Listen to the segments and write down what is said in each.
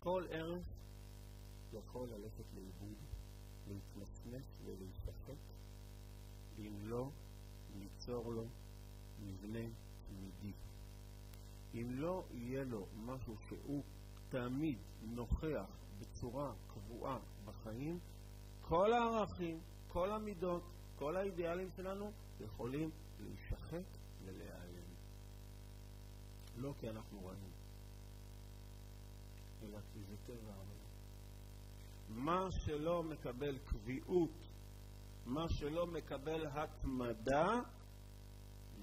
כל ערך יכול ללכת לאיבוד, להתמסמס ולהישחק, ואם לא, ליצור לו מבנה תמידי. אם לא יהיה לו משהו שהוא תמיד נוכח בצורה קבועה בחיים, כל הערכים, כל המידות, כל האידיאלים שלנו יכולים להישחק ולהיעלם. לא כי אנחנו רעים, אלא כי זה טבע העולם. מה שלא מקבל קביעות, מה שלא מקבל התמדה,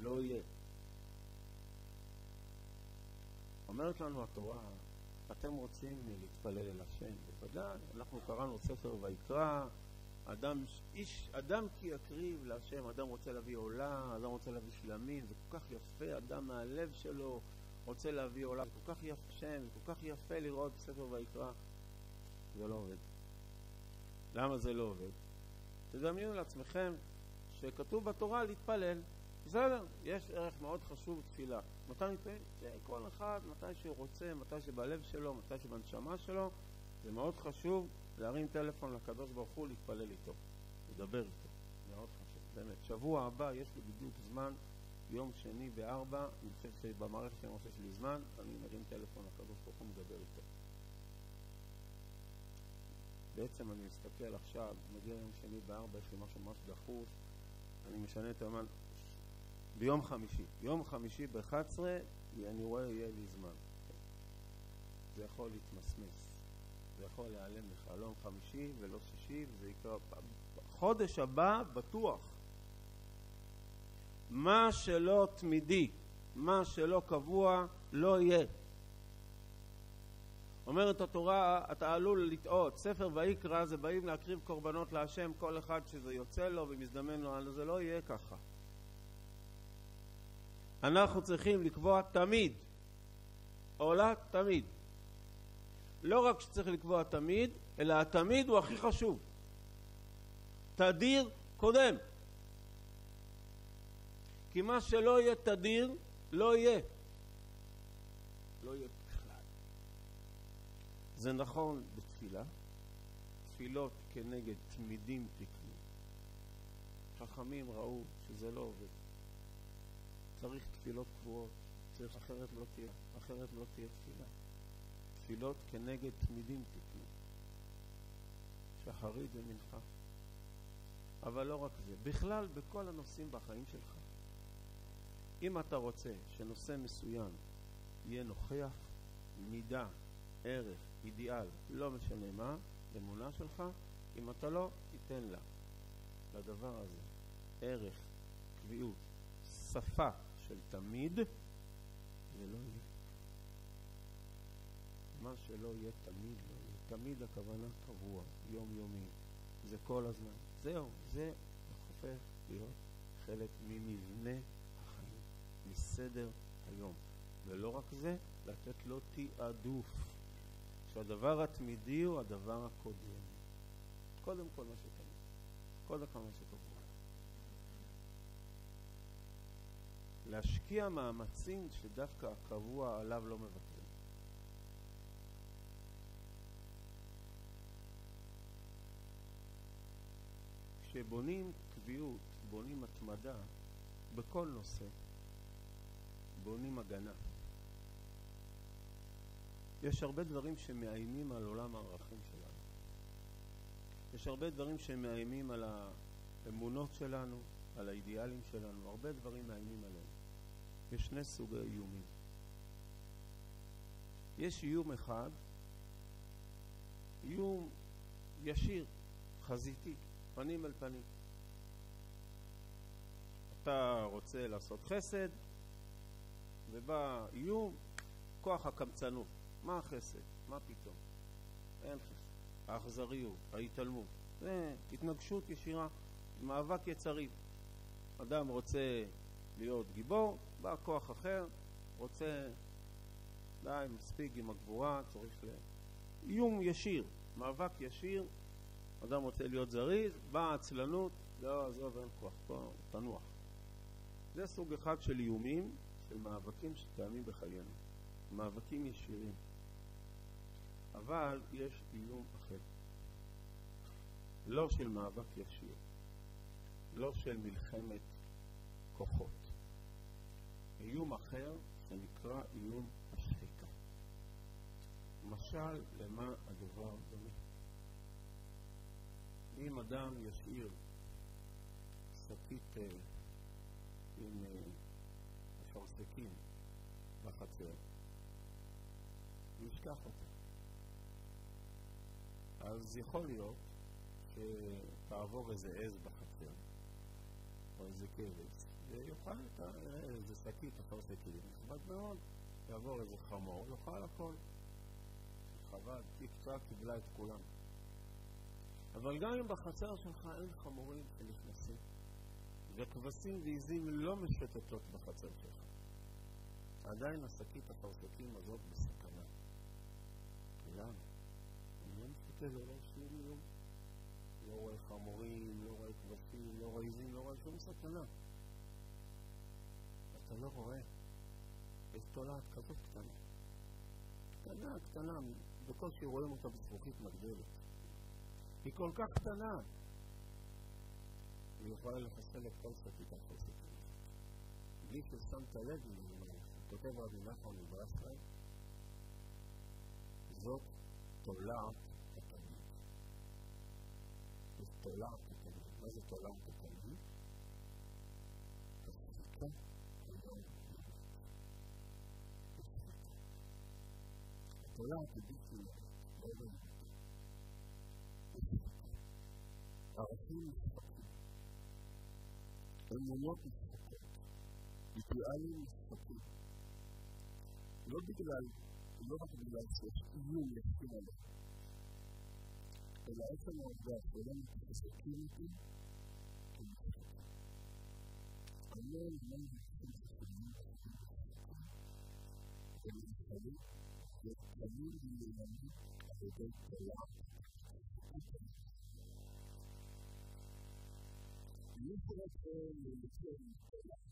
לא יהיה. אומרת לנו התורה, אתם רוצים להתפלל אל השם, בוודאי, אנחנו קראנו ספר ויקרא, אדם, איש, אדם כי יקריב להשם, אדם רוצה להביא עולה, אדם רוצה להביא שלמים, זה כל כך יפה, אדם מהלב שלו רוצה להביא עולה, זה כל כך יפה שם, זה כל כך יפה לראות ספר ויקרא, זה לא עובד. למה זה לא עובד? תדמיינו לעצמכם שכתוב בתורה להתפלל, בסדר, יש ערך מאוד חשוב תפילה. מתי מתפלל? כל אחד, מתי שהוא רוצה, מתי שבלב שלו, מתי שבנשמה שלו, זה מאוד חשוב להרים טלפון לקדוש ברוך הוא, להתפלל איתו, לדבר איתו. מאוד חשוב, באמת. שבוע הבא יש לי בדיוק זמן, יום שני בארבע, אני חושב שבמערכת שאני רוצה שלי זמן, אני מרים טלפון לקדוש ברוך הוא, מדבר איתו. בעצם אני מסתכל עכשיו, מגיע יום שני בארבע, יש לי משהו ממש דחוף, אני משנה את הזמן, ביום חמישי. יום חמישי ב-11, אני רואה יהיה לי זמן. זה יכול להתמסמס, זה יכול להיעלם לך, לא יום חמישי ולא שישי, וזה יקרה חודש הבא בטוח. מה שלא תמידי, מה שלא קבוע, לא יהיה. אומרת התורה, אתה עלול לטעות, ספר ויקרא זה באים להקריב קורבנות להשם, כל אחד שזה יוצא לו ומזדמן לו, זה לא יהיה ככה. אנחנו צריכים לקבוע תמיד, עולה תמיד. לא רק שצריך לקבוע תמיד, אלא התמיד הוא הכי חשוב. תדיר קודם. כי מה שלא יהיה תדיר, לא יהיה. לא יהיה בכלל. זה נכון בתפילה, תפילות כנגד תמידים תקנו. חכמים ראו שזה לא עובד. צריך תפילות קבועות, צריך אחרת לא תהיה, אחרת לא תהיה תפילה. תפילות כנגד תמידים תקנו. שחרית ומנחה. אבל לא רק זה, בכלל בכל הנושאים בחיים שלך. אם אתה רוצה שנושא מסוים יהיה נוכח, מידה, ערך, אידיאל, לא משנה מה, אמונה שלך, אם אתה לא, תיתן לה, לדבר הזה, ערך, קביעות, שפה של תמיד, זה לא יהיה. מה שלא יהיה תמיד לא יהיה. תמיד הכוונה קבוע, יומיומי, זה כל הזמן. זהו, זה הופך להיות חלק ממבנה החיים, מסדר היום. ולא רק זה, לתת לו תעדוף, שהדבר התמידי הוא הדבר הקודם. קודם כל מה שתמיד, קודם כל מה שקבוע. להשקיע מאמצים שדווקא הקבוע עליו לא מוותר. כשבונים קביעות, בונים התמדה, בכל נושא, בונים הגנה. יש הרבה דברים שמאיימים על עולם הערכים שלנו. יש הרבה דברים שמאיימים על האמונות שלנו, על האידיאלים שלנו, הרבה דברים מאיימים עליהם. יש שני סוגי איומים. יש איום אחד, איום ישיר, חזיתי, פנים אל פנים. אתה רוצה לעשות חסד, ובא איום, כוח הקמצנות. מה החסד? מה פתאום? אין חסד. האכזריות, ההתעלמות. זה התנגשות ישירה, מאבק יצרים. אדם רוצה להיות גיבור, בא כוח אחר, רוצה, די, מספיק עם הגבורה, צריך ל... איום ישיר, מאבק ישיר, אדם רוצה להיות זריז, באה עצלנות, לא, עזוב, אין כוח, פה, תנוח. זה סוג אחד של איומים, של מאבקים שקיימים בחיינו, מאבקים ישירים. אבל יש איום אחר, לא של מאבק ישיר, לא של מלחמת כוחות. איום אחר שנקרא איום השחיקה. משל למה הדבר דומה? אם אדם ישאיר שקית עם אפרסקים בחצר, הוא ישכח אותה. אז יכול להיות שתעבור איזה עז בחצר, או איזה כבש, ויאכל את איזה שקית אפרסקים, נכבד מאוד, יעבור איזה חמור, יאכל הכל. חבל, טיק קיבלה את כולם. אבל גם אם בחצר שלך אין חמורים שנכנסים, וכבשים ועיזים לא משוטטות בחצר שלך, עדיין השקית הפרסקים הזאת בסכנה. למה? אני לא מסתכל, לא רואה שום איום. לא רואה חמורים, לא רואה כבשים, לא רואה עיזים, לא רואה שום סכנה. אתה לא רואה. יש תולעת כזאת קטנה. קטנה, קטנה, בקושי רואים אותה בזכוכית מגדלת. היא כל כך קטנה, היא יכולה לחסל את כל שקית החוסקת. בלי ששמת לב, כותב רבי נחמן מברסלב, זאת תולעת התלמיד. זאת תולעת התלמיד. מה זה תולעת התלמיד? הספיקה طلعت بيتي لابد أعطيني الثقة المناطق الثقة بتعلم الثقة ربك العلم ربك بالعسل يوم يحكم لك العسل والضعف ولم تستكينك الله لم يكن في المنطقة الثقة de la vie de l'énergie avec des prières. Nous pourrons faire le ciel de la